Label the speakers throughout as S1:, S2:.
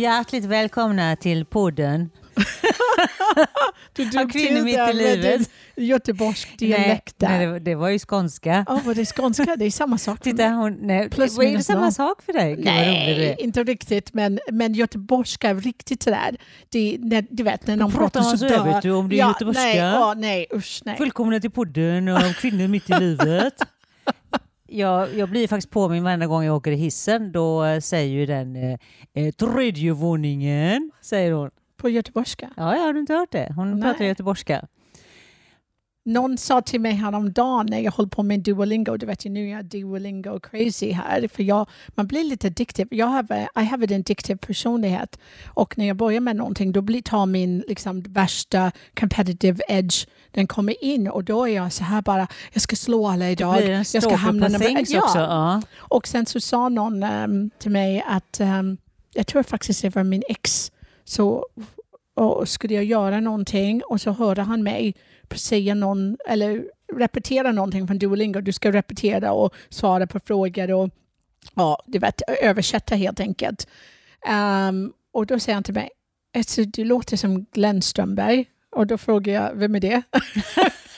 S1: hjärtligt välkomna till podden.
S2: Du drog till
S1: mitt
S2: där
S1: i
S2: med
S1: livet.
S2: göteborgsk dialekt
S1: nej,
S2: där.
S1: nej, det, var- det var ju skånska.
S2: Ja, var det skånska? Det är samma sak för
S1: Titta,
S2: mig.
S1: hon, nej,
S2: Plus
S1: vad är det samma sak för dig?
S2: Nej, inte riktigt. Men, men göteborgska är riktigt sådär. Det, när, du vet när någon
S1: pratar
S2: pratar
S1: så
S2: sådär.
S1: vet du, om det är
S2: ja,
S1: göteborgska.
S2: Nej, ja, nej, usch nej.
S1: Välkomna till podden och kvinnor mitt i livet. Jag, jag blir faktiskt påminn varenda gång jag åker i hissen. Då eh, säger ju den eh, eh, tredje våningen, säger hon.
S2: På göteborgska.
S1: Ja, jag har du inte hört det? Hon
S2: Nej.
S1: pratar göteborgska.
S2: Någon sa till mig häromdagen när jag höll på med Duolingo, du vet ju nu är jag Duolingo crazy här, för jag, man blir lite addictive. Jag har I have an addictive personlighet och när jag börjar med någonting då blir, tar min liksom, värsta competitive edge, den kommer in och då är jag så här bara, jag ska slå alla idag.
S1: Blir
S2: jag ska hamna nummer- ja.
S1: också. Ja.
S2: Och sen så sa någon ehm, till mig att, ehm, jag tror faktiskt det var min ex, så och skulle jag göra någonting och så hörde han mig säga någon, eller repetera någonting från Duolingo. Du ska repetera och svara på frågor och ja, du vet, översätta helt enkelt. Um, och då säger han till mig, alltså, du låter som Glenn Strömberg. Och då frågar jag, vem är det?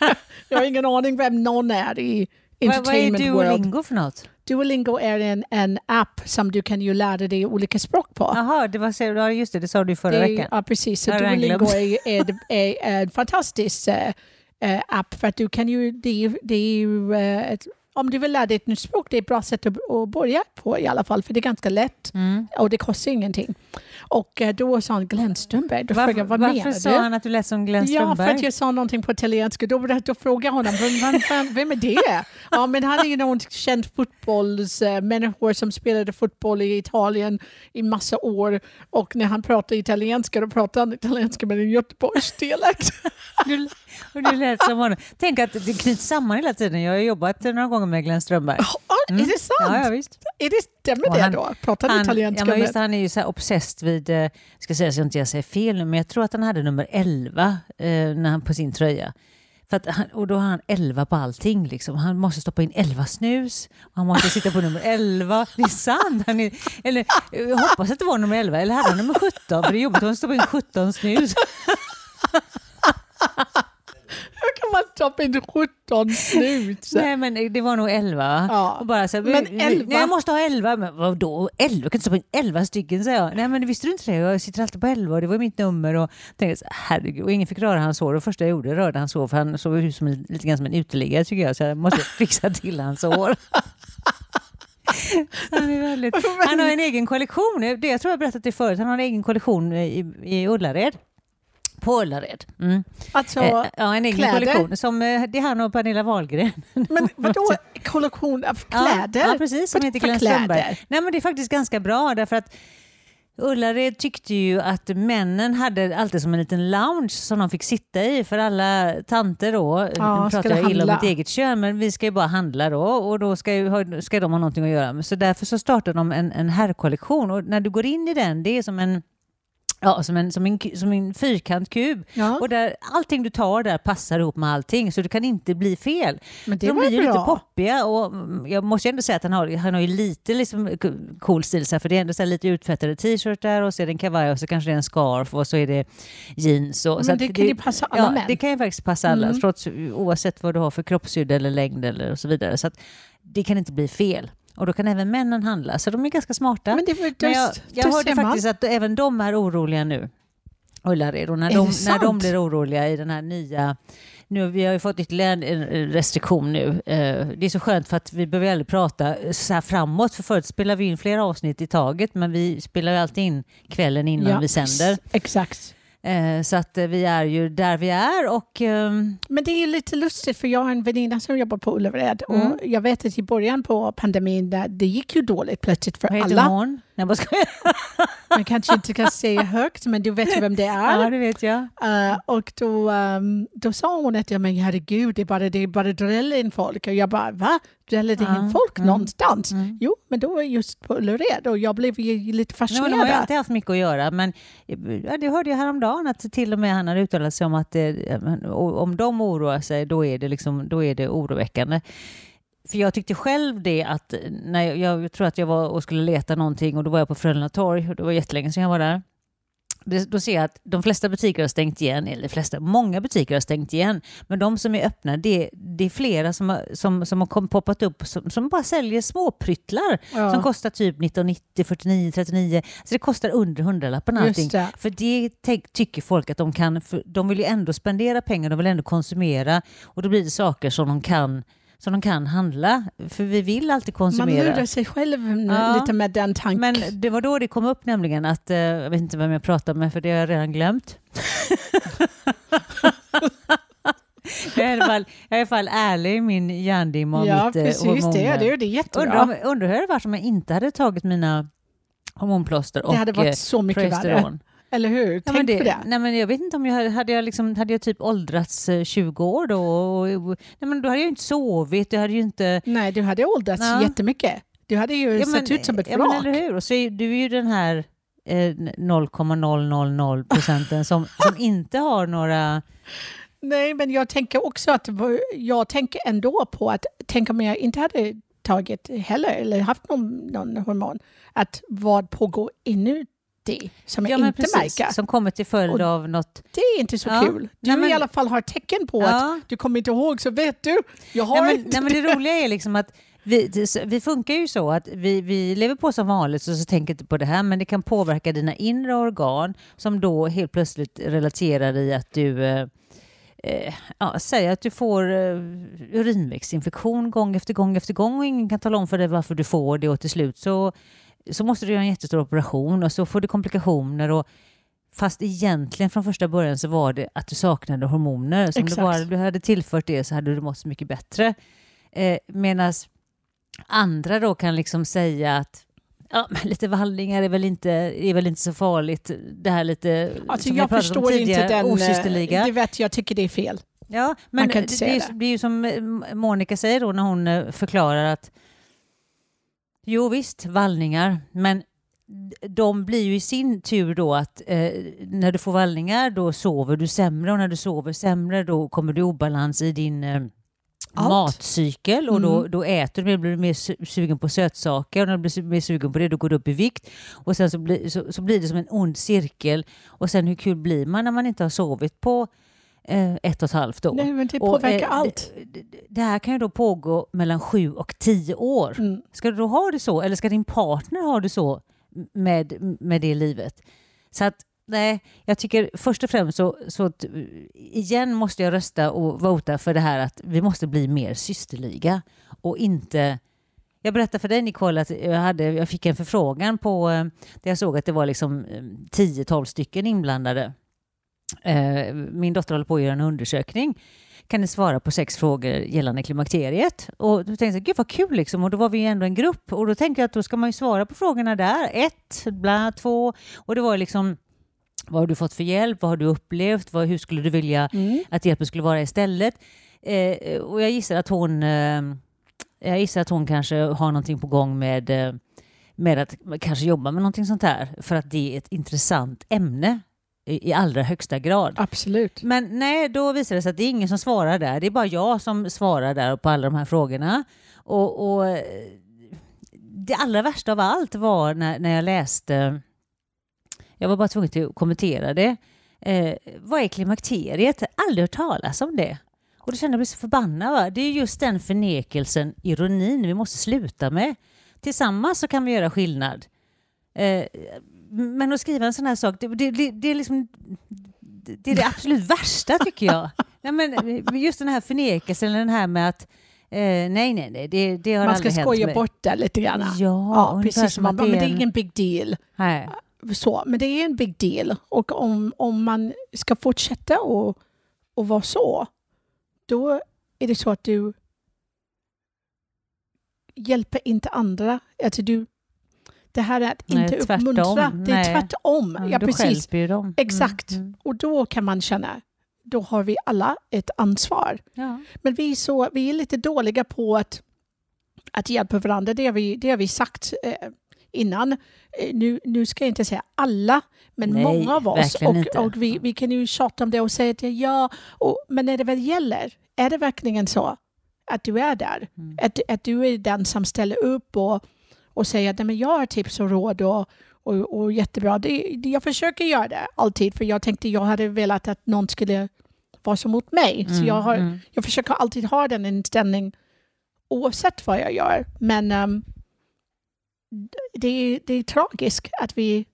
S2: jag har ingen aning vem någon är i
S1: vad, vad är
S2: entertainment world.
S1: Duolingo för något?
S2: Duolingo är en, en app som du kan ju lära dig olika språk på.
S1: Jaha, det var just det, det sa du förra
S2: Det
S1: veckan.
S2: Ja, precis. Så Duolingo är, är, är, en fantastisk eh, app för att du kan ju, det det är ju ett, om du vill lära dig ett nytt språk, det är ett bra sätt att, att börja på i alla fall, för det är ganska lätt
S1: Mm.
S2: och det kostar ingenting. Och eh, då sa han Glenn Strömberg, då
S1: Varför,
S2: frågade jag vad
S1: varför
S2: menar
S1: sa
S2: du?
S1: han att du lät som Glenn
S2: Ja, för
S1: Strömberg?
S2: att jag sa någonting på italienska. Då, då frågade jag honom, vem, vem, vem, vem är det? Ja, men han är ju någon känd fotbollsmänniska som spelade fotboll i Italien i massa år. Och när han pratade italienska, då pratade han italienska med en Göteborgsdialekt.
S1: Du, och du lät som honom. Tänk att det knyts samman hela tiden. Jag har jobbat några gånger med Glenn Strömberg.
S2: Ja, Är det sant?
S1: Ja, ja visst.
S2: Är det, stämmer
S1: Och
S2: det
S1: han-
S2: då? Pratar han italienska?
S1: ja, visst, han är ju så här obsessed vid, eh, ska säga så jag inte jag säger fel nu, men jag tror att han hade nummer 11 eh, när han, på sin tröja. För att han, och då har han 11 på allting. Liksom. Han måste stoppa in 11 snus, han måste sitta på nummer 11. Det är sant. Han är, eller, jag hoppas att det var nummer 11, eller hade han nummer 17? För det är jobbigt att stoppa in 17 snus.
S2: Man stoppa in 17 snus?
S1: Nej men det var nog 11.
S2: Ja.
S1: Och bara så här,
S2: Men
S1: "Nej,
S2: 11?
S1: Nej, jag måste ha 11. Men vadå 11? Jag kan inte stoppa in 11 stycken säger jag. Nej men visste du inte det? Jag sitter alltid på 11 och det var mitt nummer. Och tänkte, så, herregud. Och ingen fick röra hans hår. Och första jag gjorde rörde hans hår för han såg ut som en, lite grann som en uteliggare tycker jag. Så jag måste fixa till hans hår. Han, är väldigt, han har en egen kollektion. Det jag tror jag berättat det förut. Han har en egen kollektion i, i Ullared. På Ullared. Mm.
S2: Alltså,
S1: Eh, ja, en egen
S2: kläder?
S1: kollektion. Som, eh, han och Pernilla Wahlgren.
S2: men vadå kollektion av
S1: Ja,
S2: kläder?
S1: Ja, precis. Som heter Glenn? Strömberg. Nej, men det är faktiskt ganska bra därför att Ullared tyckte ju att männen hade alltid som en liten lounge som de fick sitta i för alla tanter då.
S2: Ja,
S1: nu pratar jag illa om mitt eget kön men vi ska ju bara handla då och då ska, ju, ska de ha någonting att göra. Så därför så startade de en, en herrkollektion och när du går in i den, det är som en Ja, som en, som en, som en fyrkantkub.
S2: Ja.
S1: Och där allting du tar där passar ihop med allting så det kan inte bli fel.
S2: Men det
S1: de blir ju
S2: bra.
S1: lite poppiga och mm, jag måste ju ändå säga att han har, han har ju lite liksom cool stil för det är ändå så lite utfettade t-shirtar och så är det en kavaj och så kanske det är en scarf och så är det jeans. Och,
S2: Men
S1: så
S2: det kan ju passa alla
S1: ja,
S2: män.
S1: Det kan ju faktiskt passa alla
S2: Mm.
S1: trots, oavsett vad du har för kroppshydd eller längd eller och så vidare. Så att det kan inte bli fel. Och då kan även männen handla, så de är ganska smarta.
S2: Men det var
S1: Men jag, jag hörde faktiskt att även de är oroliga nu. Ullared, och när
S2: Är
S1: de,
S2: det
S1: när de blir oroliga i den här nya... Nu, vi har ju fått ytterligare en en restriktion nu. Eh, Det är så skönt för att vi behöver aldrig prata så här framåt. För förut spelade vi in flera avsnitt i taget men vi spelar ju alltid in kvällen innan
S2: Ja,
S1: vi sänder.
S2: Exakt.
S1: Eh, Så att eh, vi är ju där vi är och... ehm,
S2: Men det är lite lustigt för jag har en väninna som jobbar på Ullared
S1: Mm.
S2: och jag vet att i början på pandemin där det gick ju dåligt plötsligt för
S1: Vad
S2: alla.
S1: hon? Nej, bara skojar.
S2: Man kanske inte kan säga högt men du vet ju vem det är.
S1: Ja, det vet jag.
S2: Eh, och då, ehm, då sa hon att ja, men herregud, det är bara, det är bara dräller in folk. Och jag bara, va? Dräller det in folk
S1: mm,
S2: någonstans?
S1: mm.
S2: Jo, men då var just på Ullared och jag blev ju lite
S1: Nej,
S2: fascinerad.
S1: de har ju alltid haft mycket att göra, men ja, det hörde jag häromdagen att till och med han hade uttalat sig om att det, om de oroar sig, då är det, liksom, då är det oroväckande. För jag tyckte själv det att när jag, jag tror att jag var och skulle leta någonting och då var jag på Frölunda torg och det var jättelänge sedan jag var där. Det- Då ser jag att de flesta butiker har stängt igen, eller de flesta, många butiker har stängt igen. Men de som är öppna, det, det är flera som har, som, som har poppat upp som, som bara säljer småpryttlar
S2: Ja.
S1: som kostar typ 1990, 49, 39. Så det kostar under hundralappen allting.
S2: Det.
S1: För det tycker folk att de kan, för de vill ju ändå spendera pengar, de vill ändå konsumera och då blir det saker som de kan, som de kan handla. För vi vill alltid
S2: Man
S1: konsumera.
S2: lurar sig själv
S1: Ja.
S2: lite med den tanken.
S1: Men det var då det kom upp nämligen att, eh, jag vet inte vem jag pratar med för det har jag redan glömt. jag, är i alla fall, jag är i alla ärlig i min hjärndimma och
S2: ja,
S1: mitt eh,
S2: precis. Det,
S1: hormoner.
S2: det, det är jättebra.
S1: Undrar, om- undrar hur det hade varit om jag inte hade tagit mina hormonplåster och
S2: det hade
S1: eh,
S2: varit så mycket värre. Eller hur?
S1: Ja,
S2: Tänk
S1: men det,
S2: på det.
S1: Nej, men jag vet inte om jag hade, jag, liksom, hade jag typ åldrats eh, 20 år då. Och, och, nej, men då hade jag ju inte sovit, jag hade ju inte...
S2: Nej, du hade åldrats
S1: Ja.
S2: jättemycket. Du hade ju
S1: Ja,
S2: sett ut som ett
S1: ja, men
S2: vrak.
S1: eller hur? Och så är du är ju den här eh, 0,000 procenten som, som inte har några...
S2: Nej, men jag tänker också att jag tänker ändå på att tänk om jag inte hade tagit heller eller haft någon, någon hormon, att vad pågår inuti som jag inte märker.
S1: Som kommer till följd
S2: Och-
S1: av något...
S2: Det är inte så
S1: Ja.
S2: kul. Du
S1: Nej, men-
S2: i alla fall har tecken på att
S1: Ja.
S2: du kommer inte ihåg så vet du, jag har
S1: Nej, men,
S2: inte
S1: nej, men det roliga är liksom att vi, det- vi funkar ju så att vi, vi lever på som vanligt så, så tänker inte på det här men det kan påverka dina inre organ som då helt plötsligt relaterar i att du eh, eh, ja, säg att du får eh, urinvägsinfektion gång efter gång efter gång och ingen kan tala om för dig varför du får det och till slut så, så måste du göra en jättestor operation och så får du komplikationer och Fast egentligen från första början så var det att du saknade hormoner. Så om du bara du hade tillfört det så hade du mått så mycket bättre. Eh, Medan andra då kan liksom säga att ja, lite vallningar är väl, inte, är väl inte så farligt. Det här lite
S2: Alltså
S1: som
S2: jag
S1: pratat om
S2: förstår inte
S1: tidigare,
S2: den, eh, det vet jag tycker det är fel.
S1: Ja, men det, det,
S2: det.
S1: blir ju som eh, Monica säger då när hon eh, förklarar att jo visst, vallningar, men de blir ju i sin tur då att eh, när du får vallningar då sover du sämre. Och när du sover sämre då kommer du i obalans i din eh, matcykel. Och då,
S2: Mm.
S1: då äter du mer, blir du mer su- sugen på sötsaker. Och när du blir mer sugen på det då går du upp i vikt. Och sen så, blir så, så blir det som en ond cirkel. Och sen hur kul blir man när man inte har sovit på ett och ett halvt år?
S2: Nej, men det
S1: Och,
S2: påverkar
S1: eh,
S2: allt.
S1: Det, här kan ju då pågå mellan sju och tio år.
S2: Mm.
S1: Ska du då ha det så eller ska din partner ha det så med, med det livet? Så att nej, jag tycker först och främst så, så att, igen måste jag rösta och vota för det här att vi måste bli mer systerliga och inte jag berättade för dig Nicole att jag, hade, jag fick en förfrågan på eh, där jag såg att det var liksom eh, 10-12 stycken inblandade. Eh, Min dotter håller på att göra en undersökning. Kan ni svara på sex frågor gällande klimakteriet? Och då tänkte jag, gud vad kul liksom. Och då var vi ändå en grupp. Och då tänkte jag att då ska man ju svara på frågorna där. Ett, bla, två. Och det var liksom, vad har du fått för hjälp? Vad har du upplevt? Vad, hur skulle du vilja
S2: Mm.
S1: att hjälpen skulle vara istället? Eh, och jag gissar att hon eh, jag gissar att hon kanske har någonting på gång med, eh, med att kanske jobba med någonting sånt här för att det är ett intressant ämne i, allra högsta grad.
S2: Absolut.
S1: Men nej, då visade det sig att det är ingen som svarar där. Det är bara jag som svarar där på alla de här frågorna. Och, och det allra värsta av allt var när, när jag läste, jag var bara tvungen att kommentera det. Eh, vad är klimakteriet? Aldrig hört talas om det. Och då kände jag mig så förbannad. Va? Det är just den förnekelsen, ironin, vi måste sluta med. Tillsammans så kan vi göra skillnad. Eh, men att skriva en sån här sak, det, det, det, är liksom det är det absolut värsta tycker jag. Nej, men just den här förnekelsen, den här med att eh, nej, nej, nej, det, det har
S2: Man ska
S1: aldrig hänt
S2: skoja
S1: mig.
S2: bort det lite grann.
S1: Ja,
S2: Ja, precis.
S1: som
S2: Man, bara, men det är
S1: en-
S2: ingen big deal.
S1: Nej.
S2: Så, men det är en big deal. Och om, om man ska fortsätta och, och vara så, då är det så att du hjälper inte andra. Alltså du, det här är att
S1: Nej,
S2: inte
S1: tvärtom.
S2: uppmuntra. Det är
S1: Nej.
S2: tvärtom.
S1: Ja,
S2: Ja, precis.
S1: dem.
S2: Exakt.
S1: Mm, mm.
S2: Och då kan man känna, då har vi alla ett ansvar.
S1: Ja.
S2: Men vi är, så, vi är lite dåliga på att, att hjälpa varandra. Det har vi, det har vi sagt eh, innan. Eh, nu, nu ska jag inte säga alla, men
S1: Nej,
S2: många av oss. Och,
S1: inte.
S2: och vi, vi kan ju tjata om det och säga att ja, och, men när det väl gäller, är det verkligen så? att du är där.
S1: Mm.
S2: Att, att du är den som ställer upp och, och säger att "Nej, men jag har tips och råd och, och, och jättebra. Det, det, jag försöker göra det alltid för jag tänkte jag hade velat att någon skulle vara så mot mig. Så
S1: Mm,
S2: jag, har,
S1: mm.
S2: jag försöker alltid ha den inställningen oavsett vad jag gör. Men ehm, det, är- det är tragiskt att vi,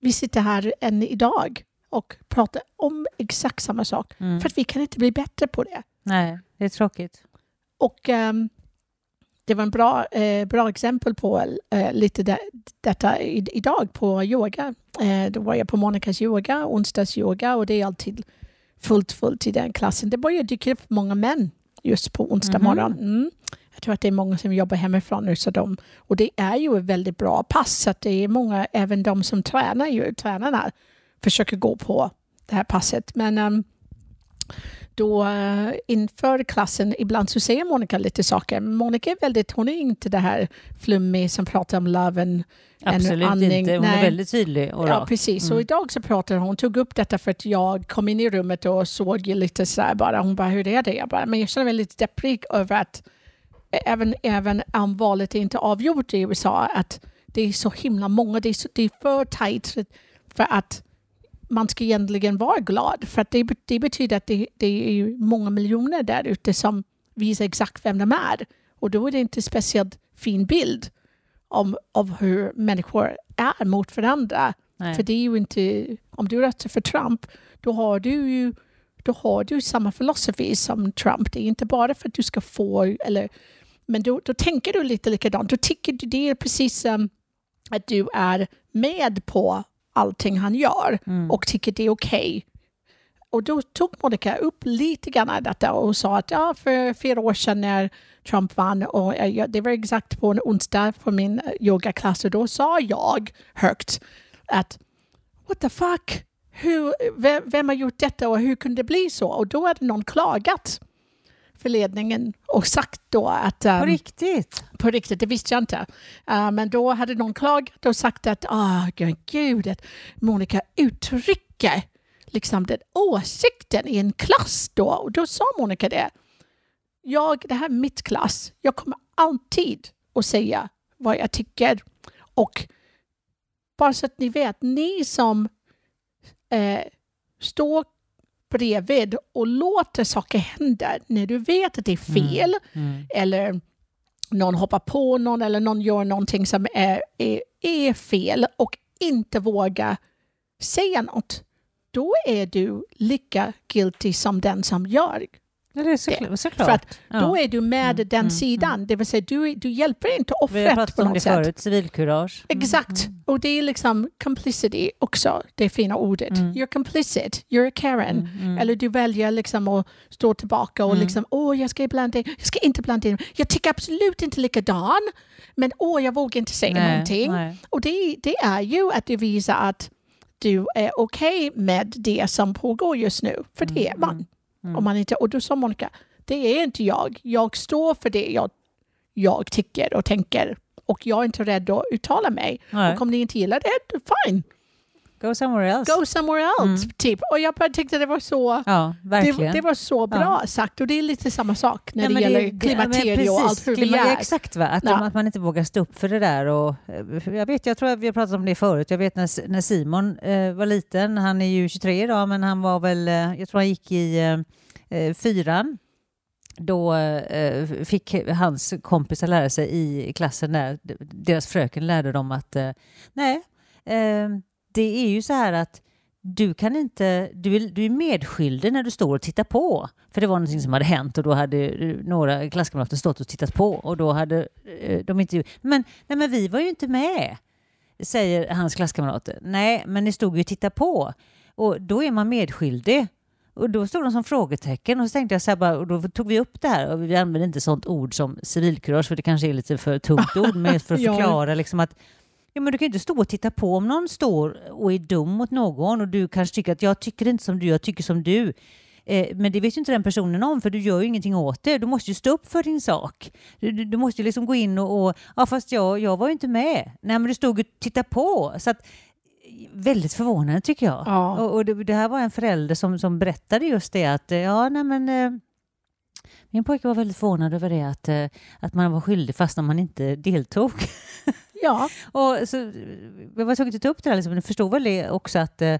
S2: vi sitter här än idag och pratar om exakt samma sak.
S1: Mm.
S2: För att vi kan inte bli bättre på det.
S1: Nej, det är tråkigt.
S2: Och ehm, det var en bra, eh, bra exempel på eh, lite de, detta i, idag på yoga. Eh, då var jag på Monikas yoga, onsdags yoga och det är alltid fullt, fullt i den klassen. Det börjar dyka upp många män just på onsdag
S1: Mhm.
S2: morgon. Mm. Jag tror att det är många som jobbar hemifrån nu. Så de, och det är ju ett väldigt bra pass. Så det är många, även de som tränar, ju, tränarna försöker gå på det här passet. Men ehm, då eh, inför klassen, ibland så säger Monica lite saker. Monica är väldigt, hon är inte det här flummig som pratar om love and,
S1: Absolut
S2: andning.
S1: inte. Hon
S2: Nej.
S1: är väldigt tydlig och
S2: Ja, precis.
S1: Mm.
S2: idag så pratade hon, tog upp detta för att jag kom in i rummet och såg ju lite så här bara, hon bara, hur är det? Jag bara, men jag känner mig lite depprig över att även, även om valet är inte avgjort i USA, att det är så himla många, det är, så, det är för tajt för att man ska egentligen vara glad. För att det, det betyder att det, det är många miljoner där ute som visar exakt vem de är. Och då är det inte speciellt fin bild om, av hur människor är mot varandra.
S1: Nej.
S2: För det är ju inte, om du röstar för Trump, då har du ju då har du samma filosofi som Trump. Det är inte bara för att du ska få, eller, men då, då tänker du lite likadant. Då tycker du det är precis som att du är med på allting han gör
S1: Mm.
S2: och tycker det är okej. Och då tog Monica upp lite grann av detta och sa att ja, för fyra år sedan när Trump vann och eh, ja, det var exakt på en onsdag på min eh, yogaklass och då sa jag högt att what the fuck, hur, vem, vem har gjort detta och hur kunde det bli så? Och då hade någon klagat för ledningen och sagt då att
S1: På
S2: ehm,
S1: riktigt?
S2: på riktigt, det visste jag inte. Uh, men då hade någon klagat och sagt att ah, gud, att Monica uttrycker liksom den åsikten i en klass då. Och då sa Monica det. Jag, det här är mitt klass. Jag kommer alltid att säga vad jag tycker. Och bara så att ni vet, ni som eh, står bredvid och låter saker hända när du vet att det är fel
S1: Mm.
S2: eller någon hoppar på någon eller någon gör någonting som är, är, är fel och inte vågar säga något, då är du lika guilty som den som gör.
S1: Ja, det är så, såklart.
S2: För att
S1: Ja.
S2: då är du med
S1: Mm,
S2: den
S1: mm,
S2: sidan. Det vill säga, du, du hjälper inte
S1: Vi har
S2: offret
S1: pratat
S2: på
S1: om det
S2: något sätt.
S1: förut, civilkurage. Mm,
S2: Exakt.
S1: mm,
S2: Och det är liksom complicity också, det fina ordet.
S1: Mm.
S2: You're complicit, you're a Karen. Eller du väljer liksom att stå tillbaka och liksom, åh jag ska blanda in, jag ska inte blanda in, jag tycker absolut inte likadan, men åh jag vågar inte säga
S1: Nej,
S2: någonting.
S1: nej.
S2: Och det, det är ju att du visar att du är okej med det som pågår just nu, för det är man.
S1: Mm.
S2: Om man inte, och då sa Monica, det är inte jag, jag står för det jag, jag tycker och tänker och jag är inte rädd att uttala mig.
S1: Nej.
S2: Och om ni inte gillar det, fine,
S1: Go somewhere else.
S2: go somewhere else.
S1: Mm.
S2: Typ. Och jag bara tyckte det var så
S1: Ja,
S2: det, det var så bra sagt och det är lite samma sak när
S1: Ja,
S2: det gäller
S1: ja, men
S2: klimakterie och allt hur vi
S1: Klima-
S2: är.
S1: Exakt, va? Att,
S2: Ja.
S1: att man inte vågar stå upp för det där. Och, eh, jag, vet, jag tror att vi har pratat om det förut. Jag vet när, när Simon eh, var liten, han är ju 23 idag, men han var väl, eh, jag tror han gick i eh, eh, fyran. Då eh, fick hans kompisar lära sig i klassen där, deras fröken lärde dem att eh, nej, eh, det är ju så här att du kan inte, du är, du är medskyldig när du står och tittar på. För det var någonting som hade hänt och då hade eh, några klasskamrater stått och tittat på och då hade eh, de inte... Men, nej, men vi var ju inte med, säger hans klasskamrater. Nej, men ni stod ju och tittade på. Och då är man medskyldig. Och då stod de som frågetecken och så tänkte jag så här bara, och då tog vi upp det här och vi använder inte sånt ord som civilkurage för det kanske är lite för tungt ord, men för att förklara liksom att Ja, men du kan ju inte stå och titta på om någon står och är dum mot någon och du kanske tycker att jag tycker inte som du, jag tycker som du. Eh, men det vet ju inte den personen om för du gör ju ingenting åt det. Du måste ju stå upp för din sak. Du, du, du måste ju liksom gå in och, och ja fast jag, jag var ju inte med. Nej men du stod och tittade på. Så att, väldigt förvånande tycker jag.
S2: Ja.
S1: Och, och det, det här var en förälder som, som berättade just det att eh, ja nej men eh, Min pojke var väldigt förvånad över det, att, att man var skyldig fast man inte deltog.
S2: Ja,
S1: Och så, jag var tvungen att ta upp det där, liksom. jag förstod väl det också att, eh,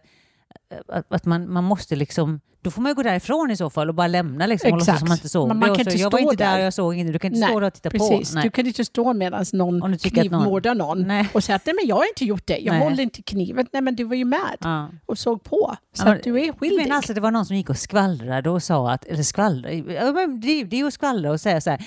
S1: att, att man, man måste liksom, då får man ju gå därifrån i så fall och bara lämna liksom, och låtsas som man inte såg
S2: Men man.
S1: Och
S2: kan
S1: så,
S2: inte
S1: jag var inte där,
S2: där.
S1: jag såg inget, du kan inte
S2: Nej,
S1: stå där och titta
S2: precis.
S1: på.
S2: Du kan inte stå medan någon
S1: någon-
S2: knivmördar någon,
S1: Nej.
S2: och säga att nej men jag har inte gjort det, jag
S1: Nej.
S2: håller inte kniven. Nej men du var ju med
S1: Ja.
S2: och såg på. Så
S1: Ja, men-
S2: du är skyldig.
S1: menar alltså det var någon som gick och skvallrade och sa att, eller skvallra, ja, men det, det är ju att skvallra och säga så här,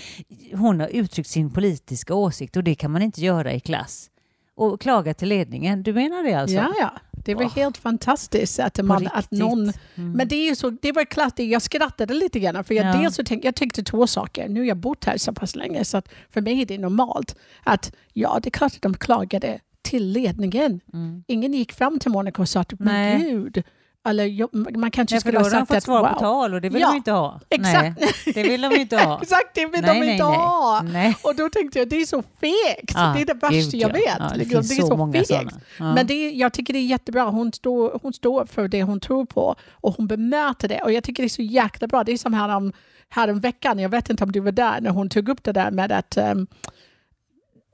S1: hon har uttryckt sin politiska åsikt och det kan man inte göra i klass. Och klaga till ledningen, du menar det alltså?
S2: Ja, ja. Det var
S1: Åh.
S2: helt fantastiskt att, man, att någon...
S1: Mm.
S2: Men det är ju så, det var klart, jag skrattade lite grann för jag,
S1: Ja.
S2: dels så tänk, jag tänkte två saker. Nu har jag bott här så pass länge så att för mig är det normalt att ja, det är klart att de klagade till ledningen.
S1: Mm.
S2: Ingen gick fram till Monica och sa att men gud, eller jag, man kanske
S1: för
S2: skulle
S1: då
S2: ha
S1: har de
S2: sagt
S1: fått
S2: att
S1: svar på
S2: wow.
S1: tal och det vill
S2: Ja,
S1: de inte ha.
S2: exakt.
S1: Nej, det vill de inte ha.
S2: Exakt, det vill
S1: nej,
S2: de
S1: nej,
S2: inte
S1: nej.
S2: ha.
S1: Nej.
S2: Och då tänkte jag, det är så fegt.
S1: Ja,
S2: det är det värsta jag
S1: ja.
S2: vet.
S1: Ja, det
S2: liksom.
S1: finns
S2: är
S1: så många
S2: fegt.
S1: Ja.
S2: Men det, jag tycker det är jättebra. Hon står, hon står för det hon tror på och hon bemöter det. Och jag tycker det är så jäkla bra. Det är som här om, här om veckan, jag vet inte om du var där, när hon tog upp det där med att um,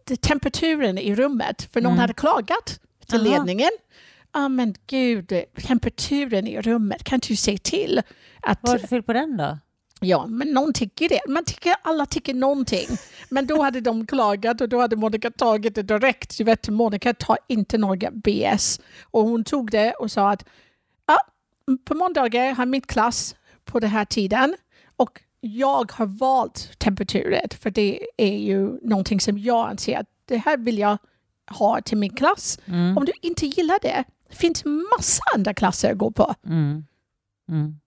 S2: det, temperaturen i rummet, för någon
S1: Mm.
S2: hade klagat till
S1: Aha.
S2: ledningen. Ja men gud, temperaturen i rummet, kan du se till att...
S1: Vad det för fel på den då?
S2: Ja, men någon tycker det. Man tycker, alla tycker någonting. Men då hade de klagat och då hade Monica tagit det direkt. Du vet, Monica tar inte några BS. Och hon tog det och sa att ja, på måndagar har mitt klass på den här tiden och jag har valt temperaturen för det är ju någonting som jag anser att det här vill jag ha till min klass.
S1: Mm.
S2: Om du inte gillar det, det finns massa andra klasser att gå på.
S1: Mm. Mm.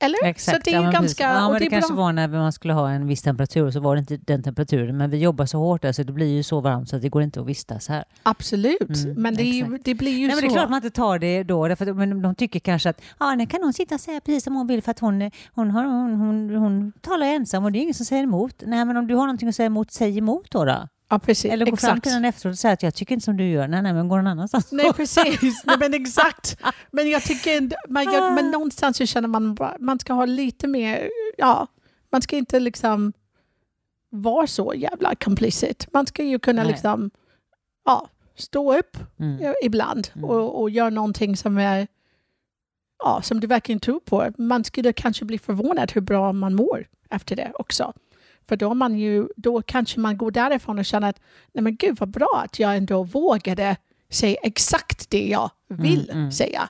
S2: Eller?
S1: Exakt.
S2: så det är
S1: ja,
S2: ju
S1: men
S2: ganska...
S1: Ja, men det,
S2: är
S1: kanske
S2: bra.
S1: var när man skulle ha en viss temperatur och så var det inte den temperaturen. Men vi jobbar så hårt där så det blir ju så varmt så att det går inte att vistas här.
S2: Absolut,
S1: Mm,
S2: men det, ju, det blir ju
S1: Nej, men
S2: så.
S1: det är klart man inte tar det då, därför att, men de tycker kanske att ah, nu kan hon sitta och säga precis som hon vill för att hon, hon, har, hon, hon, hon talar ensam och det är ingen som säger emot. Nej, men om du har någonting att säga emot, säg emot då. då.
S2: Ja, precis.
S1: Eller gå fram till den efteråt och säga att jag tycker inte som du gör. Nej, nej, men gå någon annanstans.
S2: Nej, precis. Nej, men exakt. Men jag tycker ändå- man, jag,
S1: Ah.
S2: men någonstans så känner man bara- man ska ha lite mer, ja, man ska inte liksom vara så jävla complicit. Man ska ju kunna
S1: Nej.
S2: liksom, ja, stå upp
S1: Mm.
S2: ibland
S1: Mm.
S2: och, och göra någonting som är, ja, som du verkligen tror på. Man skulle kanske bli förvånad hur bra man mår efter det också. För då, man ju, då kanske man går därifrån och känner att nej men gud vad bra att jag ändå vågade säga exakt det jag vill
S1: Mm, mm.
S2: säga.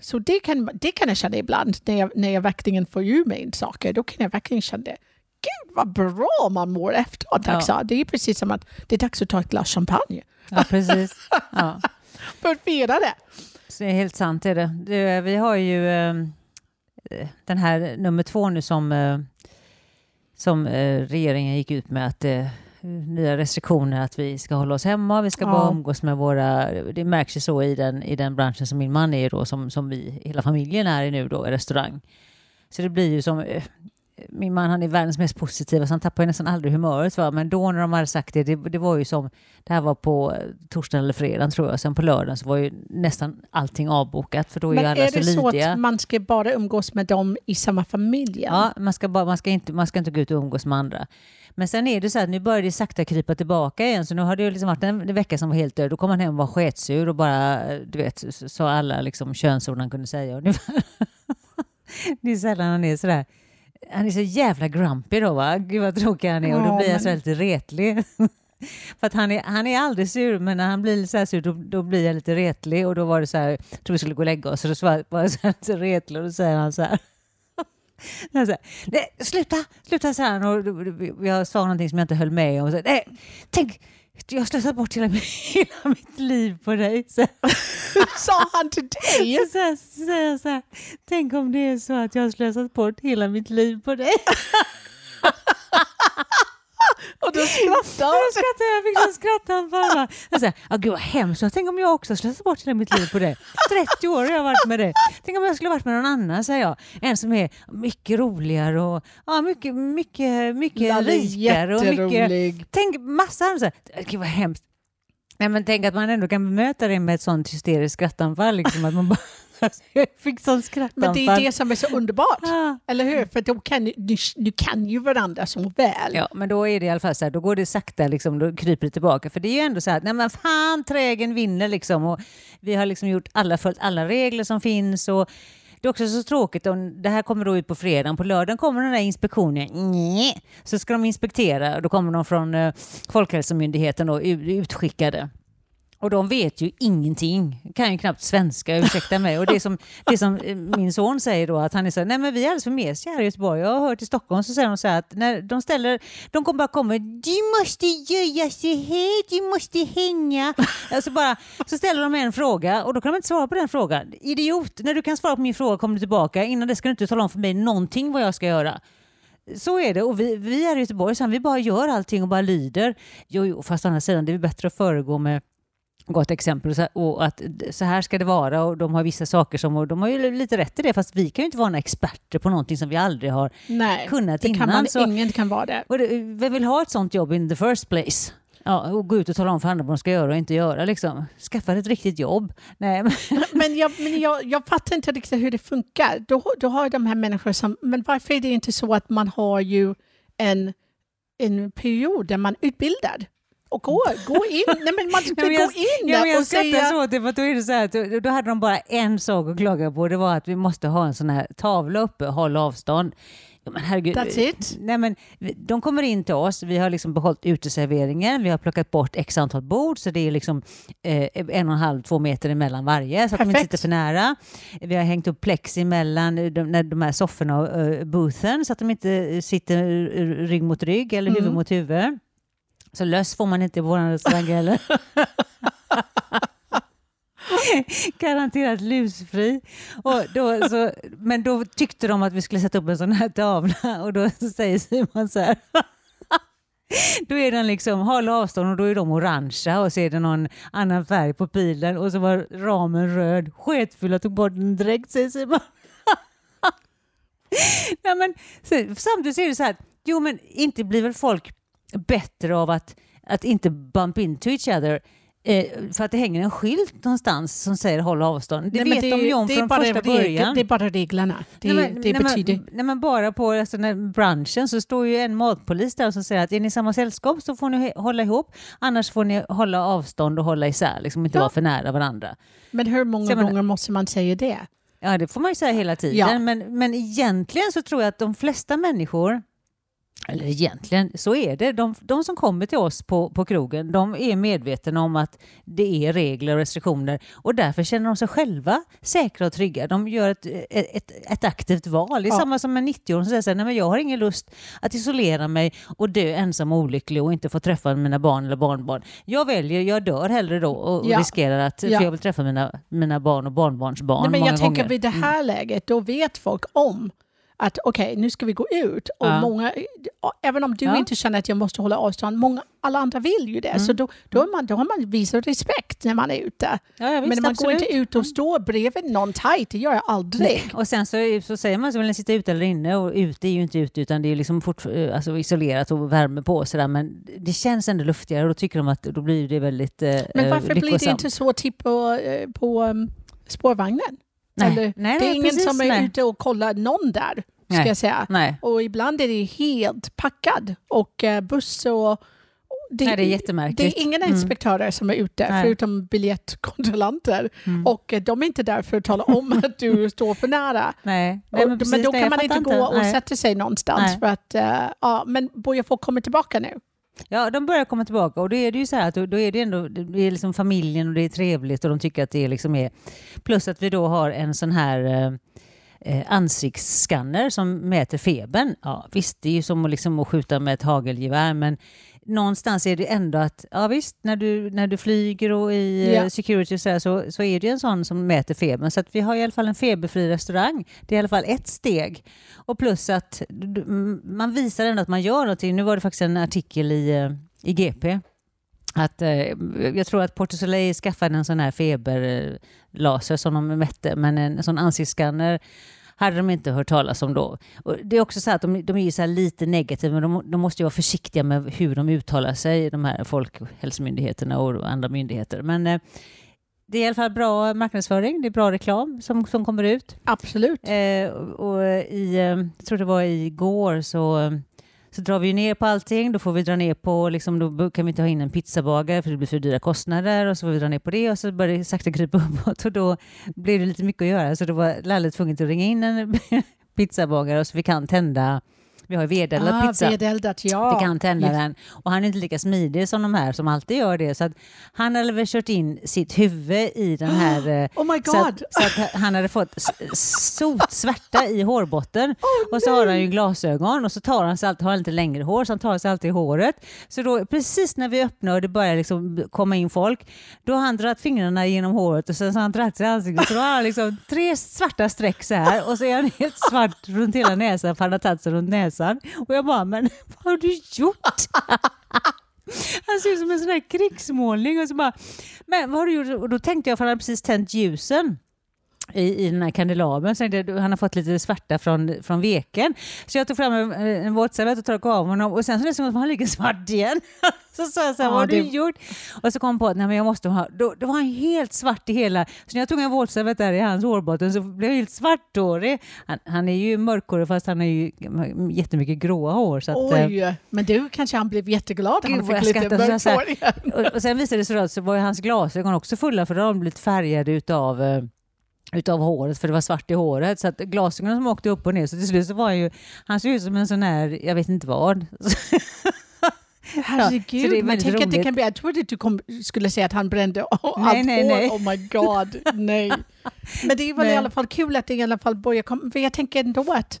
S2: Så det kan, det kan jag känna ibland när jag, när jag verkligen får ur mig saker. Då kan jag verkligen känna det. Gud vad bra man mår efteråt.
S1: Ja.
S2: Också. Det är precis som att det är dags att ta ett glas champagne
S1: Ja, precis. Ja.
S2: för att fira det.
S1: Så det är helt sant. Är det. Det, vi har ju eh, den här nummer två nu som, eh, som eh, regeringen gick ut med att eh, nya restriktioner att vi ska hålla oss hemma, vi ska
S2: Ja.
S1: bara umgås med våra, det märks ju så i den, i den branschen som min man är då, som, som vi, hela familjen är i nu då, i restaurang. Så det blir ju som, eh, min man han är världens mest positiva så han tappar ju nästan aldrig humöret va? men då när de hade sagt det, det, det var ju som, det här var på eh, torsdagen eller fredagen tror jag, sen på lördagen så var ju nästan allting avbokat för då är
S2: Men
S1: ju alla
S2: är
S1: så
S2: det så
S1: lydiga.
S2: att man ska bara umgås med dem i samma familj?
S1: Ja, man ska, bara, man, ska inte, man ska inte gå ut och umgås med andra. Men sen är det så att nu börjar det sakta krypa tillbaka igen, så nu har det ju liksom varit en, vecka som var helt död. Då kom han hem och var sketsur och bara, du vet, sa alla liksom könsord han kunde säga ungefär. det är sällan han är sådär. Han är så jävla grumpy då va? Gud vad tråkig han är och då blir jag så lite retlig. För att han är, han är aldrig sur, men när han blir så här sur då, då blir jag lite retlig och då var det så här, jag tror vi skulle gå och lägga oss och då var jag så här lite retlig och då säger han så här. Han säger, nej, sluta, sluta, så här. Och jag sa någonting som jag inte höll med om. Så, nej, tänk, jag har slösat bort hela, hela mitt liv på dig. Så,
S2: Sa han till dig?
S1: så, så så här, tänk om det är så att jag har slösat bort hela mitt liv på dig.
S2: Och då skrattade han.
S1: då skrattade jag, fick en skrattanfall. Jag sa, ah, gud vad hemskt, tänk om jag också har slösat bort hela mitt liv på det. 30 år har jag varit med det. Tänk om jag skulle varit med någon annan, säger jag. En som är mycket roligare och ja, mycket, mycket, mycket rikare. Och mycket, tänk massa andra gud vad hemskt. Nej, men tänk att man ändå kan bemöta det med ett sånt hysteriskt skrattanfall. Liksom, att man bara jag fick sån skrattanfall.
S2: Men det är det som är så underbart.
S1: Ah.
S2: Eller hur? För då kan, du, du kan ju varandra så väl.
S1: Ja, men då är det i alla fall så här, då går det sakta, liksom, då kryper det tillbaka. För det är ju ändå så här, nej men fan, trägen vinner liksom. Och vi har liksom gjort alla, följt alla regler som finns. Och det är också så tråkigt om det här kommer då ut på fredagen. På lördagen kommer den där inspektionen. Nej. Så ska de inspektera och då kommer de från eh, Folkhälsomyndigheten och utskickade. Och de vet ju ingenting, kan ju knappt svenska, ursäkta mig. Och det som, det som eh, min son säger då, att han är så nej men vi är alldeles för mesiga här i Göteborg. Jag har hört i Stockholm så säger de så här att när de ställer, de kommer bara komma, du måste göra så här, du måste hänga. Alltså bara, så ställer de en fråga och då kan de inte svara på den frågan. Idiot, när du kan svara på min fråga kommer du tillbaka, innan det ska du inte tala om för mig någonting vad jag ska göra. Så är det och vi, vi är i Göteborg, så vi bara gör allting och bara lyder. Jo, jo, fast å andra sidan, det är bättre att föregå med gott exempel och att så här ska det vara och de har vissa saker som, och de har ju lite rätt i det fast vi kan ju inte vara några experter på någonting som vi aldrig har
S2: Nej,
S1: kunnat
S2: det
S1: innan.
S2: Kan man,
S1: så,
S2: ingen kan vara det.
S1: Och det, vem vill ha ett sånt jobb in the first place? Ja, och gå ut och tala om för andra vad de ska göra och inte göra. Liksom. Skaffa ett riktigt jobb. Nej, men
S2: men jag, men jag, jag fattar inte riktigt hur det funkar. Då, då har de här människorna som... Men varför är det inte så att man har ju en, en period där man utbildar? Och gå, gå in. Nej, men man ska
S1: jag,
S2: gå in
S1: ja, jag
S2: och säga...
S1: så till, för då är det så här, då, då hade de bara en sak att klaga på. Det var att vi måste ha en sån här tavla uppe, håll avstånd. Ja, men herregud.
S2: That's it.
S1: Nej, men, de kommer in till oss, vi har liksom behållit uteserveringen, vi har plockat bort x antal bord så det är liksom eh, en och en halv, två meter emellan varje så att Perfekt. de inte sitter för nära. Vi har hängt upp plex emellan de, när de här sofforna och uh, boothen så att de inte sitter rygg mot rygg eller huvud mm. mot huvud. Så löss får man inte på vår restaurang heller. Garanterat lusfri. Och då, så, men då tyckte de att vi skulle sätta upp en sån här tavla och då säger Simon så här. Då är den liksom, håll avstånd och då är de orangea och så är det någon annan färg på pilen och så var ramen röd. Sketfull och tog bort den direkt säger Simon. ja, men, så, samtidigt är det så här, jo men inte blir väl folk bättre av att, att inte bump into each other eh, för att det hänger en skylt någonstans som säger håll avstånd. Det nej, vet det, de ju om från första regel, början.
S2: Det är bara reglerna. Det, nej, men, det nej, betyder...
S1: nej, men bara på alltså, när branschen så står ju en matpolis där som säger att är ni i samma sällskap så får ni hålla ihop, annars får ni hålla avstånd och hålla isär, liksom inte ja. vara för nära varandra.
S2: Men hur många så, gånger måste man säga det?
S1: Ja, det får man ju säga hela tiden. Ja. Men, men egentligen så tror jag att de flesta människor eller egentligen, så är det. De, de, som kommer till oss på, på krogen, de är medvetna om att det är regler och restriktioner och därför känner de sig själva säkra och trygga. De gör ett, ett, ett aktivt val. Det är ja. samma som en 90-åring som säger så här, nej men jag har ingen lust att isolera mig och dö ensam och olycklig och inte få träffa mina barn eller barnbarn. Jag väljer, jag dör hellre då och, ja. riskerar att, ja. för jag vill träffa mina, mina barn och barnbarns barn nej, men
S2: många
S1: Jag
S2: tänker vid det här mm. läget, då vet folk om att okej, okay, nu ska vi gå ut. Och ja. många, även om du ja. inte känner att jag måste hålla avstånd, många, alla andra vill ju det. Mm. Så då, då, är man, då har man visat respekt när man är ute.
S1: Ja, visst,
S2: Men man
S1: absolut.
S2: går inte ut och står bredvid någon tajt, det gör jag aldrig. Nej.
S1: Och sen så, så säger man så vill ni sitta ute eller inne och ute är ju inte ute utan det är liksom fort, alltså isolerat och värme på och sådär. Men det känns ändå luftigare och då tycker de att då blir det väldigt eh,
S2: Men varför
S1: lyckosamt.
S2: blir det inte så typ på, eh, på um, spårvagnen?
S1: Nej, Eller,
S2: nej, det är ingen precis, som är nej. ute och kollar någon där ska
S1: Nej.
S2: jag säga.
S1: Nej.
S2: Och ibland är det helt packad och eh, buss och
S1: det, Nej, det är jättemärkligt.
S2: Det är ingen mm. inspektörer som är ute Nej. förutom biljettkontrollanter. Mm. Och eh, de är inte där för att tala om att du står för nära.
S1: Nej.
S2: Nej men, men, då kan man inte gå och sätta sig någonstans. För att, uh, ja, men Boja får komma tillbaka nu.
S1: Ja, de börjar komma tillbaka och då är det ju så här att då, är det ändå det är liksom familjen och det är trevligt och de tycker att det liksom är... Plus att vi då har en sån här... Eh, eh, ansiktsskanner som mäter febern. Ja, visst, det är ju som att, liksom att skjuta med ett hagelgevär, men någonstans är det ändå att, ja visst, när du, när du flyger och i yeah. security så, här, så, så är det en sån som mäter febern. Så att vi har i alla fall en feberfri restaurang. Det är i alla fall ett steg. Och plus att man visar ändå att man gör någonting. Nu var det faktiskt en artikel i, eh, i GP att, eh, jag tror att Porto Soleil skaffade en sån här feberlaser som de mätte, men en sån ansiktsskanner hade de inte hört talas om då. Och det är också så att de, de är så lite negativa, men de, de, måste ju vara försiktiga med hur de uttalar sig, de här folkhälsomyndigheterna och andra myndigheter. Men eh, det är i alla fall bra marknadsföring, det är bra reklam som, som kommer ut.
S2: Absolut.
S1: Eh, och, och i, eh, jag tror det var igår så, så drar vi ju ner på allting. Då får vi dra ner på, liksom, då kan vi inte ha in en pizzabagare för det blir för dyra kostnader. Och så får vi dra ner på det och så börjar det sakta krypa uppåt. Och då blir det lite mycket att göra. Så då var Lalle tvungen att ringa in en pizzabagare och så vi kan tända vi har ju vedeldad
S2: ah,
S1: pizza.
S2: Vedeldat, ja.
S1: Vi kan tända den. Och han är inte lika smidig som de här som alltid gör det. Så att han hade väl kört in sitt huvud i den här... eh,
S2: Oh my
S1: så, att,
S2: god!
S1: så att han hade fått sotsvärta i hårbotten.
S2: Oh,
S1: och så har han ju glasögon och så tar han sig alltid, har han lite längre hår, så han tar sig alltid i håret. Så då precis när vi öppnar och det börjar liksom komma in folk, då har han dragit fingrarna genom håret och sen så har han dragit sig i ansiktet. Så då har han liksom tre svarta streck så här och så är han helt svart runt hela näsan för han har tagit sig runt näsan. Och jag bara, men vad har du gjort? Han ser ut som en sån här krigsmålning och så bara, men vad har du gjort? Och då tänkte jag, för han hade precis tänt ljusen i, i den här kandelabern. Han har fått lite svarta från, från veken. Så jag tog fram en, en våtservett och torkade av honom och sen så det som att han ligger svart igen. Så sa jag så här,
S2: Ja,
S1: vad har du gjort? Och så kom jag på att nej, men jag måste ha, då, då var han helt svart i hela, så när jag tog en våtservett där i hans hårbotten så blev jag helt svarthårig. Han, han är ju mörkhårig fast han har ju jättemycket gråa hår. Så att, eh,
S2: Oj, men du kanske han blev jätteglad att han fick lite mörkt hår igen.
S1: och, och sen visade det sig att så var hans glasögon också fulla för de har blivit färgade utav eh, utav håret för det var svart i håret så att glasögonen som åkte upp och ner så till slut så var han ju han såg ut som en sån här jag vet inte vad
S2: Herregud,
S1: är
S2: men tänk att det kan bli... Jag trodde att du kom, skulle säga att han brände allt
S1: Nej, nej,
S2: hår.
S1: nej.
S2: Oh my god, nej. Men det är väl i
S1: Nej.
S2: alla fall kul att det i alla fall börjar komma. För jag tänker ändå att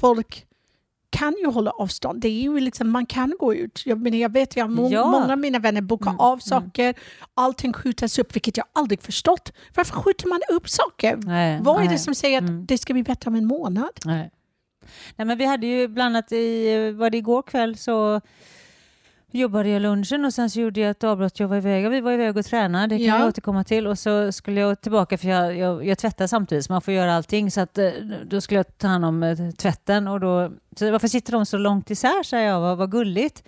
S2: folk kan ju hålla avstånd. Det är ju liksom, man kan gå ut. Jag, menar, jag vet, jag, må,
S1: Ja.
S2: många av mina vänner bokar
S1: Mm,
S2: av
S1: mm.
S2: saker. Allting skjutas upp, vilket jag aldrig förstått. Varför skjuter man upp saker?
S1: Nej,
S2: Vad är
S1: nej,
S2: det som säger att
S1: Mm.
S2: det ska bli bättre om en månad?
S1: nej. nej men vi hade ju bland annat i var det igår kväll så jobbade jag lunchen och sen så gjorde jag ett avbrott. Jag var iväg, vi var iväg och tränade, det kan
S2: Ja.
S1: jag återkomma till. Och så skulle jag tillbaka för jag, jag, jag tvättar samtidigt så man får göra allting. Så att, eh, då skulle jag ta hand om eh, tvätten och då, så varför sitter de så långt isär säger jag, vad, vad gulligt.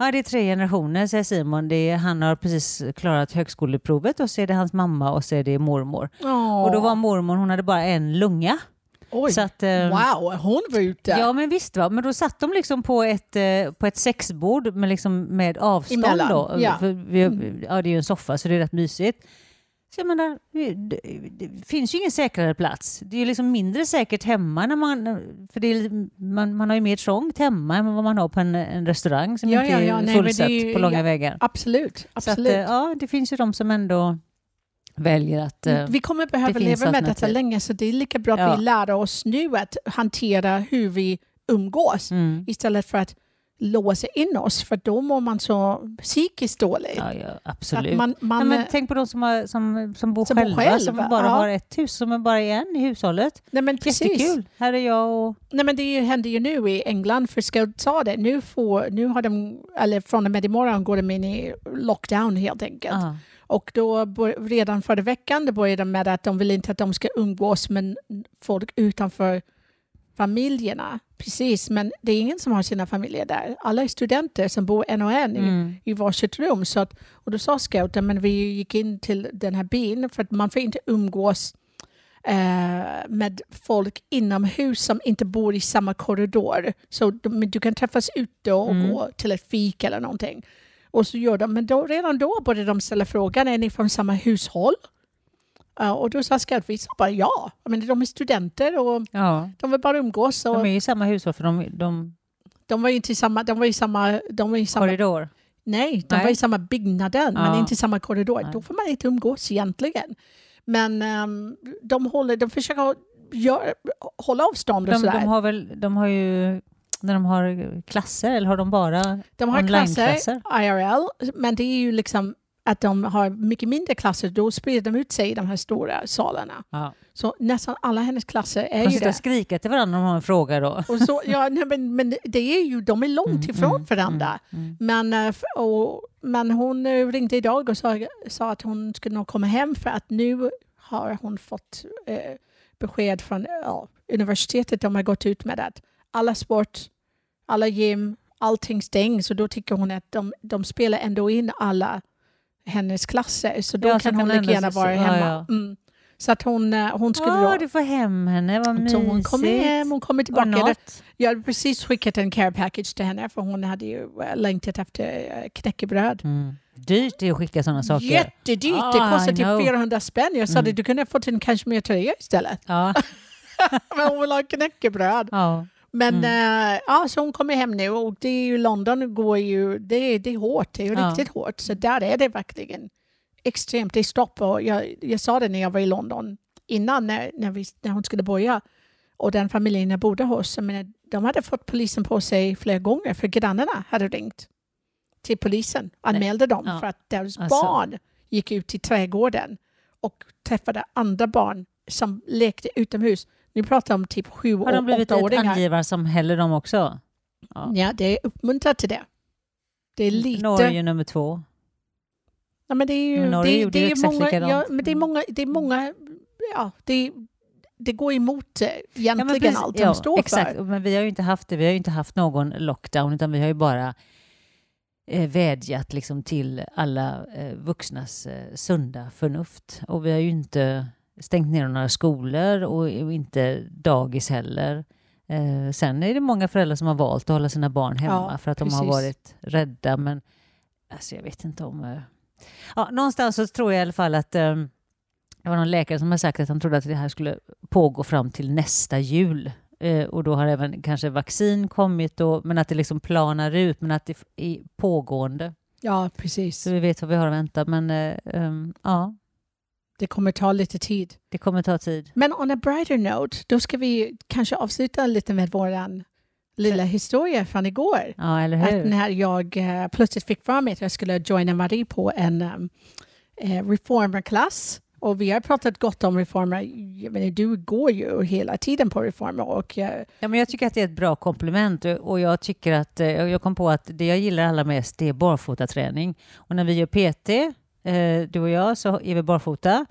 S1: Ja, det är tre generationer, säger Simon. Det är, han har precis klarat högskoleprovet och så är det hans mamma och så är det mormor. Och då var mormor, hon hade bara en lunga.
S2: Oj.
S1: Så att, eh,
S2: Wow, hon var ute.
S1: Ja men visst va, men då satt de liksom på ett, eh, på ett sexbord med, liksom, med avstånd
S2: Emellan,
S1: då.
S2: ja.
S1: Vi, ja det är ju en soffa så det är rätt mysigt. Så jag menar, det, finns ju ingen säkrare plats. Det är ju liksom mindre säkert hemma när man, för det är, man, man har ju mer trångt hemma än vad man har på en, en restaurang som
S2: Ja,
S1: inte
S2: ja,
S1: är
S2: ja, nej, men det är
S1: fullsatt
S2: ju-
S1: på långa vägar.
S2: Absolut,
S1: att,
S2: absolut.
S1: eh, ja, det finns ju de som ändå väljer att... eh,
S2: Vi kommer behöva
S1: det
S2: leva med detta länge så det är lika bra att
S1: Ja.
S2: vi lär oss nu att hantera hur vi umgås
S1: mm,
S2: istället för att låsa in oss för då mår man så psykiskt dåligt.
S1: ja, ja, absolut.
S2: man, man, eh,
S1: tänk på de som, har, som, som bor
S2: Som bor
S1: själva,
S2: själv,
S1: som bara
S2: ja.
S1: har ett hus, som är bara en i hushållet.
S2: nej men precis.
S1: Jättekul. Här är jag och...
S2: Nej men det händer ju nu i England för Scout sa det. Nu, får, nu har de, eller från och med imorgon går de in i lockdown helt enkelt.
S1: Ja.
S2: Och då redan förra veckan då började de med att de vill inte att de ska umgås med folk utanför familjerna. Precis, men det är ingen som har sina familjer där. Alla är studenter som bor en och en i,
S1: Mm.
S2: i varsitt rum. Så att, och då sa scouten, men vi gick in till den här byn för att man får inte umgås eh, med folk inomhus som inte bor i samma korridor. Så de, du kan träffas ute och
S1: Mm.
S2: gå till ett fik eller någonting. Och så gör de, men då, redan då började de ställa frågan, är ni från samma hushåll? Ja, och då sa Scout, vi sa bara ja. Men de är studenter och
S1: ja,
S2: de vill bara umgås. Och
S1: de är i samma hushåll för de, de
S2: de var ju inte i samma, de var i samma, de var i samma
S1: korridor.
S2: Nej, de
S1: Nej.
S2: var i samma byggnaden men
S1: Ja.
S2: inte i samma korridor.
S1: Nej.
S2: Då får man inte umgås egentligen. Men ehm, de, håller, de försöker gör, hålla avstånd och
S1: De,
S2: sådär.
S1: de har väl, de har ju, när de har klasser eller har de bara
S2: de har klasser? IRL, men det är ju liksom att de har mycket mindre klasser. Då sprider de ut sig i de här stora salarna.
S1: Ja.
S2: Så nästan alla hennes klasser är
S1: De
S2: ju det.
S1: och skriker till varandra om de har en fråga då.
S2: Och så, ja, nej, men, men det är ju, de är långt
S1: Mm,
S2: ifrån
S1: mm,
S2: varandra.
S1: mm, mm.
S2: Men, eh, och, men hon eh, ringde idag och sa, sa att hon skulle nog komma hem för att nu har hon fått eh, besked från ja, universitetet. De har gått ut med att alla sport, alla gym, allting stängs. Och då tycker hon att de, de spelar ändå in alla hennes klasser så då
S1: Ja, så
S2: kan
S1: kan
S2: hon lika gärna vara
S1: ja,
S2: hemma.
S1: ja.
S2: Mm. Så att hon, eh, hon skulle
S1: Ja,
S2: då...
S1: du får hem henne, vad mysigt.
S2: Så hon kommer hem, hon kommer tillbaka. Jag hade precis skickat en care package till henne för hon hade ju eh, längtat efter eh, knäckebröd.
S1: Mm. Dyrt är att skicka sådana saker.
S2: Jättedyrt, det
S1: Ah,
S2: kostar typ
S1: know.
S2: 400 spänn. Jag sa
S1: Mm.
S2: det, du kunde ha fått en kashmirtröja istället.
S1: Ja.
S2: Men hon vill ha knäckebröd.
S1: ja.
S2: Men
S1: Mm.
S2: eh, ja, så hon kommer hem nu och det är ju London går ju, det, är- det är hårt, det är
S1: Ja.
S2: riktigt hårt. Så där är det verkligen extremt, det är stopp. Och jag, jag sa det när jag var i London innan när, när, vi, när hon skulle börja och den familjen jag bodde hos, jag menar, de hade fått polisen på sig flera gånger för grannarna hade ringt till polisen, anmälde dem
S1: Ja.
S2: för att deras
S1: Alltså.
S2: barn gick ut i trädgården och träffade andra barn som lekte utomhus. Nu pratar om typ sju
S1: Har de
S2: och
S1: blivit ett
S2: åttaåringar.
S1: angivarsamhälle de också? Ja.
S2: Ja, det är uppmuntrat till det. Det är lite...
S1: Norge nummer två.
S2: Ja, men det är ju...
S1: Norge
S2: det,
S1: gjorde
S2: det
S1: ju exakt
S2: många,
S1: likadant.
S2: ja, men det är många... Det är många ja, det, det går emot eh, egentligen
S1: precis.
S2: allt de
S1: Ja,
S2: står
S1: exakt.
S2: för.
S1: Men vi har ju inte haft det. Vi har ju inte haft någon lockdown utan vi har ju bara eh, vädjat liksom till alla eh, vuxnas eh, sunda förnuft. Och vi har ju inte stängt ner några skolor och, och inte dagis heller. Eh, sen är det många föräldrar som har valt att hålla sina barn hemma
S2: Ja,
S1: för att de har
S2: precis.
S1: varit rädda. Men alltså, jag vet inte om... Eh, ja, någonstans så tror jag i alla fall att eh, det var någon läkare som har sagt att han trodde att det här skulle pågå fram till nästa jul. Eh, och då har även kanske vaccin kommit, då, men att det liksom planar ut, men att det är pågående.
S2: Ja, precis.
S1: Så vi vet vad vi har att vänta, men eh, ehm, ja,
S2: Det kommer ta lite tid.
S1: det kommer ta tid.
S2: Men on a brighter note, då ska vi kanske avsluta lite med våran lilla historia från igår.
S1: Ja, eller
S2: Att
S1: hur?
S2: när jag eh, plötsligt fick för mig att jag skulle joina Marie på en um, eh, reformerklass. Och vi har pratat gott om reformer. Jag menar, du går ju hela tiden på reformer. Och, eh,
S1: Ja, men jag tycker att det är ett bra komplement och- jag tycker att, jag kom på att det jag gillar allra mest det är barfotaträning. Och när vi gör PT, eh, du och jag, så är vi barfota.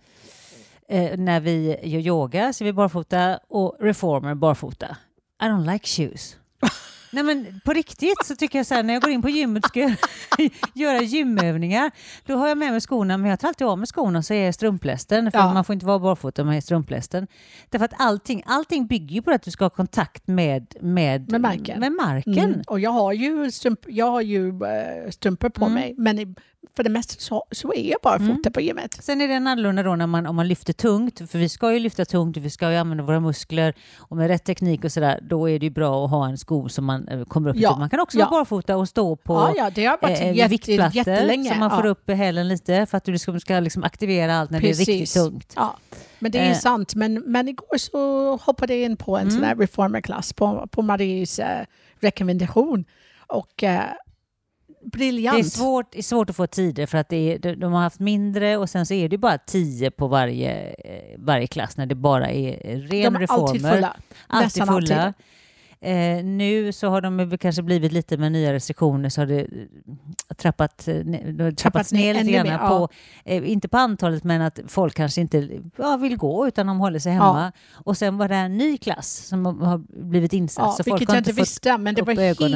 S1: Eh, när vi gör yoga så är vi barfota och reformer barfota. I don't like shoes. Nej men på riktigt så tycker jag så här när jag går in på gymmet och ska göra- gymövningar då har jag med mig skorna men jag tar alltid av mig skorna så är jag strumplästen för
S2: Ja.
S1: man får inte vara barfota om man är strumplästen. Därför att allting, allting bygger ju på att du ska ha kontakt med, med,
S2: Med marken.
S1: Med marken.
S2: mm, och jag har ju, strump, jag har ju eh, strumpor på
S1: Mm.
S2: mig. Men för det mesta så, så är jag bara fota på gymmet.
S1: Sen är det en annorlunda då när man, om man lyfter tungt, för vi ska ju lyfta tungt, vi ska ju använda våra muskler och med rätt teknik och sådär, då är det ju bra att ha en sko som man eh, kommer upp i.
S2: Ja,
S1: Man kan också
S2: ja.
S1: vara barfota och stå på
S2: ja, ja, det har varit
S1: eh,
S2: jätte,
S1: viktplattor
S2: jättelänge.
S1: så man får
S2: ja.
S1: upp hälen lite för att du ska, ska liksom aktivera allt när det är riktigt
S2: Precis.
S1: tungt.
S2: Ja, men det är
S1: Eh.
S2: sant. Men, men igår så hoppade jag in på en
S1: Mm.
S2: sån här reformerklass på, på Maries eh, rekommendation. Och eh, briljant.
S1: Det är svårt, är svårt att få tider för att är, de har haft mindre och sen så är det bara tio på varje, eh, varje klass när det bara är ren
S2: De är alltid
S1: reformer.
S2: fulla.
S1: alltid
S2: Nästan
S1: fulla.
S2: alltid.
S1: Eh, nu så har de kanske blivit lite med nya restriktioner så har det eh, trappat, eh, har trappats
S2: ner
S1: ner lite grann på, eh, inte på antalet men att folk kanske inte ja, vill gå utan de håller sig hemma. Och sen var det en ny klass som har blivit insatt.
S2: Ja,
S1: så folk
S2: vilket
S1: har
S2: jag
S1: inte
S2: visste, men det var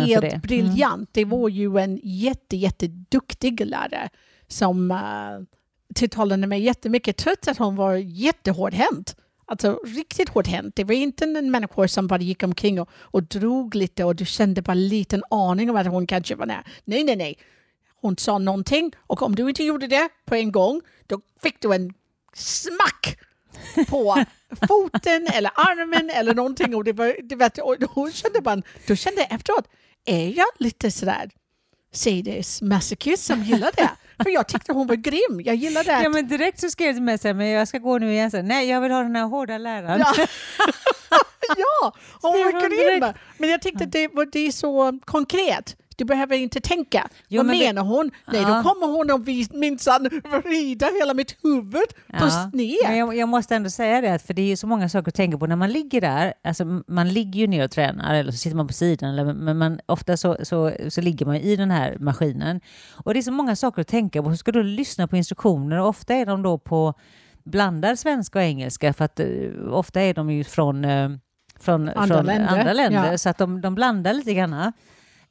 S2: helt
S1: det. Mm.
S2: briljant. Det var ju en jätte, jätteduktig lärare som uh, tilltalade mig jättemycket, trots att hon var jättehårdhänt. Alltså riktigt hårdhänt. Det var inte en människa som bara gick omkring och, och drog lite och du kände bara en liten aning om att hon kanske var nära. Nej, nej, nej. Hon sa någonting och om du inte gjorde det på en gång, då fick du en smack på foten eller armen eller någonting. Och det var, det var, och hon kände bara, då kände jag efteråt, är jag lite sådär sadist som gillar det? För jag tyckte hon var grym. Jag gillade att
S1: Ja men direkt så skrev du med sig men jag ska gå nu igen. Så, Nej jag vill ha den här hårda läraren.
S2: Ja, ja hon var grym. Men jag tyckte att det, det är så konkret. Du behöver inte tänka.
S1: Jo,
S2: Vad
S1: men det-
S2: menar hon? Nej,
S1: Ja.
S2: då kommer hon och vis- minsann vrida hela mitt huvud på
S1: Men
S2: sned.
S1: jag, jag måste ändå säga det, för det är ju så många saker att tänka på när man ligger där. Alltså, man ligger ju ner och tränar eller så sitter man på sidan. Eller, men man, ofta så, så, så ligger man i den här maskinen. Och det är så många saker att tänka på. Ska du lyssna på instruktioner och ofta är de då på blandad svenska och engelska för att eh, ofta är de ju från, eh, från,
S2: Andra
S1: från
S2: länder,
S1: andra länder
S2: ja.
S1: så att de, de blandar lite grann.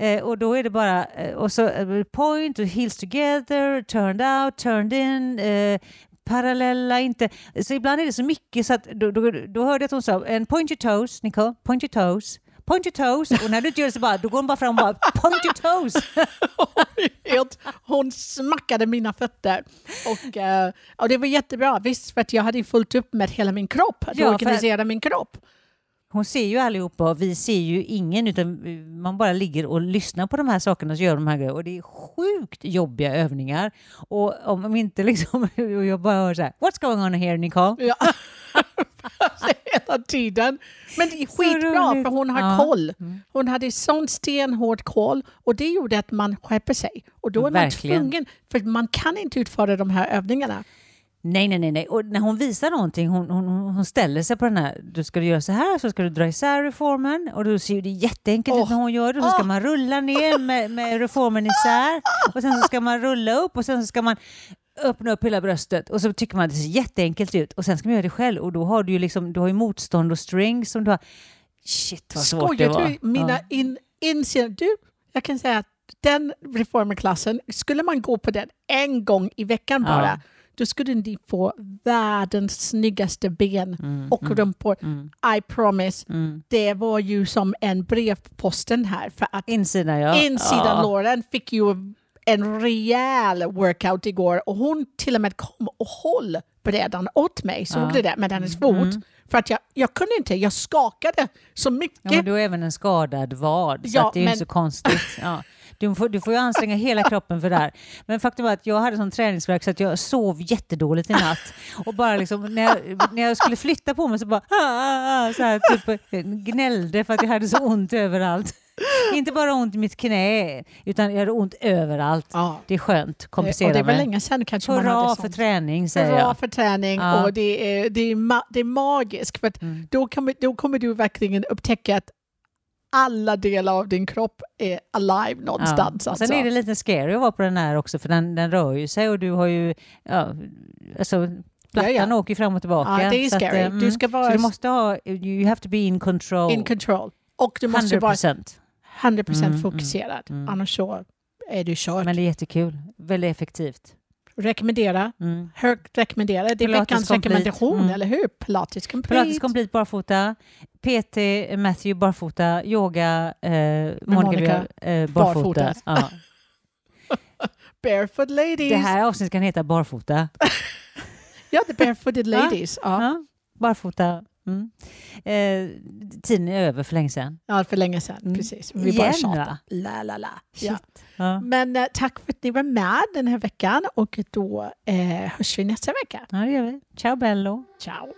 S1: Eh, och då är det bara, eh, och så eh, point, och heels together, turned out, turned in, eh, parallella, inte... Så ibland är det så mycket så att då, då, då hörde jag att hon sa en point your toes, Nicole, point your toes. Point your toes. Och när du inte gör det så bara, då går hon bara fram och bara point your toes.
S2: Hon smackade mina fötter. Och, eh, och det var jättebra, visst, för att jag hade fullt upp med hela min kropp, att
S1: Ja,
S2: organisera min kropp.
S1: Hon ser ju allihopa och vi ser ju ingen utan man bara ligger och lyssnar på de här sakerna och gör de här grejerna. Och det är sjukt jobbiga övningar. Och om inte liksom, och jag bara hör så här, what's going on here Nicole?
S2: Ja. Hela tiden. Men det är skitbra för hon har
S1: Ja.
S2: koll.
S1: Mm.
S2: Hon hade sån stenhård koll och det gjorde att man skärper sig. Och då är man
S1: Verkligen.
S2: tvungen, för man kan inte utföra de här övningarna.
S1: Nej, nej, nej, nej. Och när hon visar någonting, hon, hon, hon ställer sig på den här, du ska göra så här, så ska du dra isär reformen och då ser det jätteenkelt ut när hon gör det. Så ska man rulla ner med, med reformen isär och sen så ska man rulla upp och sen så ska man öppna upp hela bröstet och så tycker man att det ser jätteenkelt ut och sen ska man göra det själv och då har du ju liksom, du har ju motstånd och string som du har. Shit vad svårt det
S2: Skojar
S1: var.
S2: du? Mina
S1: Ja.
S2: in, inser, du, jag kan säga att den reformerklassen, skulle man gå på den en gång i veckan
S1: Ja.
S2: Då skulle ni få världens snyggaste ben
S1: Mm,
S2: och
S1: mm,
S2: rumpor.
S1: mm,
S2: I promise.
S1: mm.
S2: Det var ju som en brev på posten här för att
S1: Insidan ja.
S2: insidan
S1: ja.
S2: låren fick ju en rejäl workout igår och hon till och med kom och håll brädan åt mig. Såg
S1: Ja.
S2: du det med hennes fot?
S1: Mm.
S2: För att jag, jag kunde inte, jag skakade så mycket.
S1: Ja, men du har även en skadad vad, så
S2: Ja,
S1: det är ju
S2: men-
S1: inte så konstigt. Ja. Du, får, du får ju anstränga hela kroppen för det här. Men faktum var att jag hade sån träningsvärk så att jag sov jättedåligt i natt. Och bara liksom, när, jag, när jag skulle flytta på mig så bara ah, ah, ah, så här, typ, gnällde för att jag hade så ont överallt. Inte bara ont i mitt knä, utan jag hade ont överallt.
S2: Ja.
S1: Det är skönt, kompensera
S2: och det var länge sedan kanske man
S1: Hurra
S2: hade
S1: för
S2: sånt.
S1: träning säger
S2: Hurra
S1: jag.
S2: för träning
S1: Ja.
S2: och det är, det, är ma- det är magiskt. För
S1: Mm.
S2: då, kommer, då kommer du verkligen upptäcka att alla delar av din kropp är alive någonstans.
S1: Ja. Sen
S2: alltså.
S1: är det lite scary att vara på den här också för den, den rör ju sig och du har ju, ja, alltså plattan
S2: Ja, ja.
S1: åker fram och tillbaka.
S2: Ja, det är
S1: Så att,
S2: scary.
S1: eh,
S2: Du ska
S1: Så
S2: vara
S1: du måste ha, you have to be in control.
S2: in control. Och du måste
S1: 100
S2: vara
S1: procent.
S2: 100%
S1: Mm,
S2: fokuserad.
S1: mm, mm.
S2: Annars så är du kört.
S1: Men det är jättekul. Väldigt effektivt.
S2: Rekommendera.
S1: Mm.
S2: Högt rekommendera. Det är
S1: Pilates
S2: veckans
S1: complete.
S2: rekommendation,
S1: Mm.
S2: eller hur? Pilates complete.
S1: Pilates complete barfota. PT Matthew barfota. Yoga eh, Monica,
S2: Monica
S1: eh, barfota.
S2: barfota.
S1: Ja.
S2: Barefoot ladies.
S1: Det här avsnittet kan heta barfota.
S2: Ja, the barefooted ladies. ja.
S1: Ja. Barfota. Mm. Eh, tiden är över för länge sedan.
S2: ja, för länge sedan.
S1: Mm.
S2: Precis. Vi bara tjatar. La, la, la. Ja.
S1: Ja.
S2: Men eh, tack för att ni var med den här veckan och då eh, hörs vi nästa vecka.
S1: ja, det gör vi. Ciao bello.
S2: Ciao!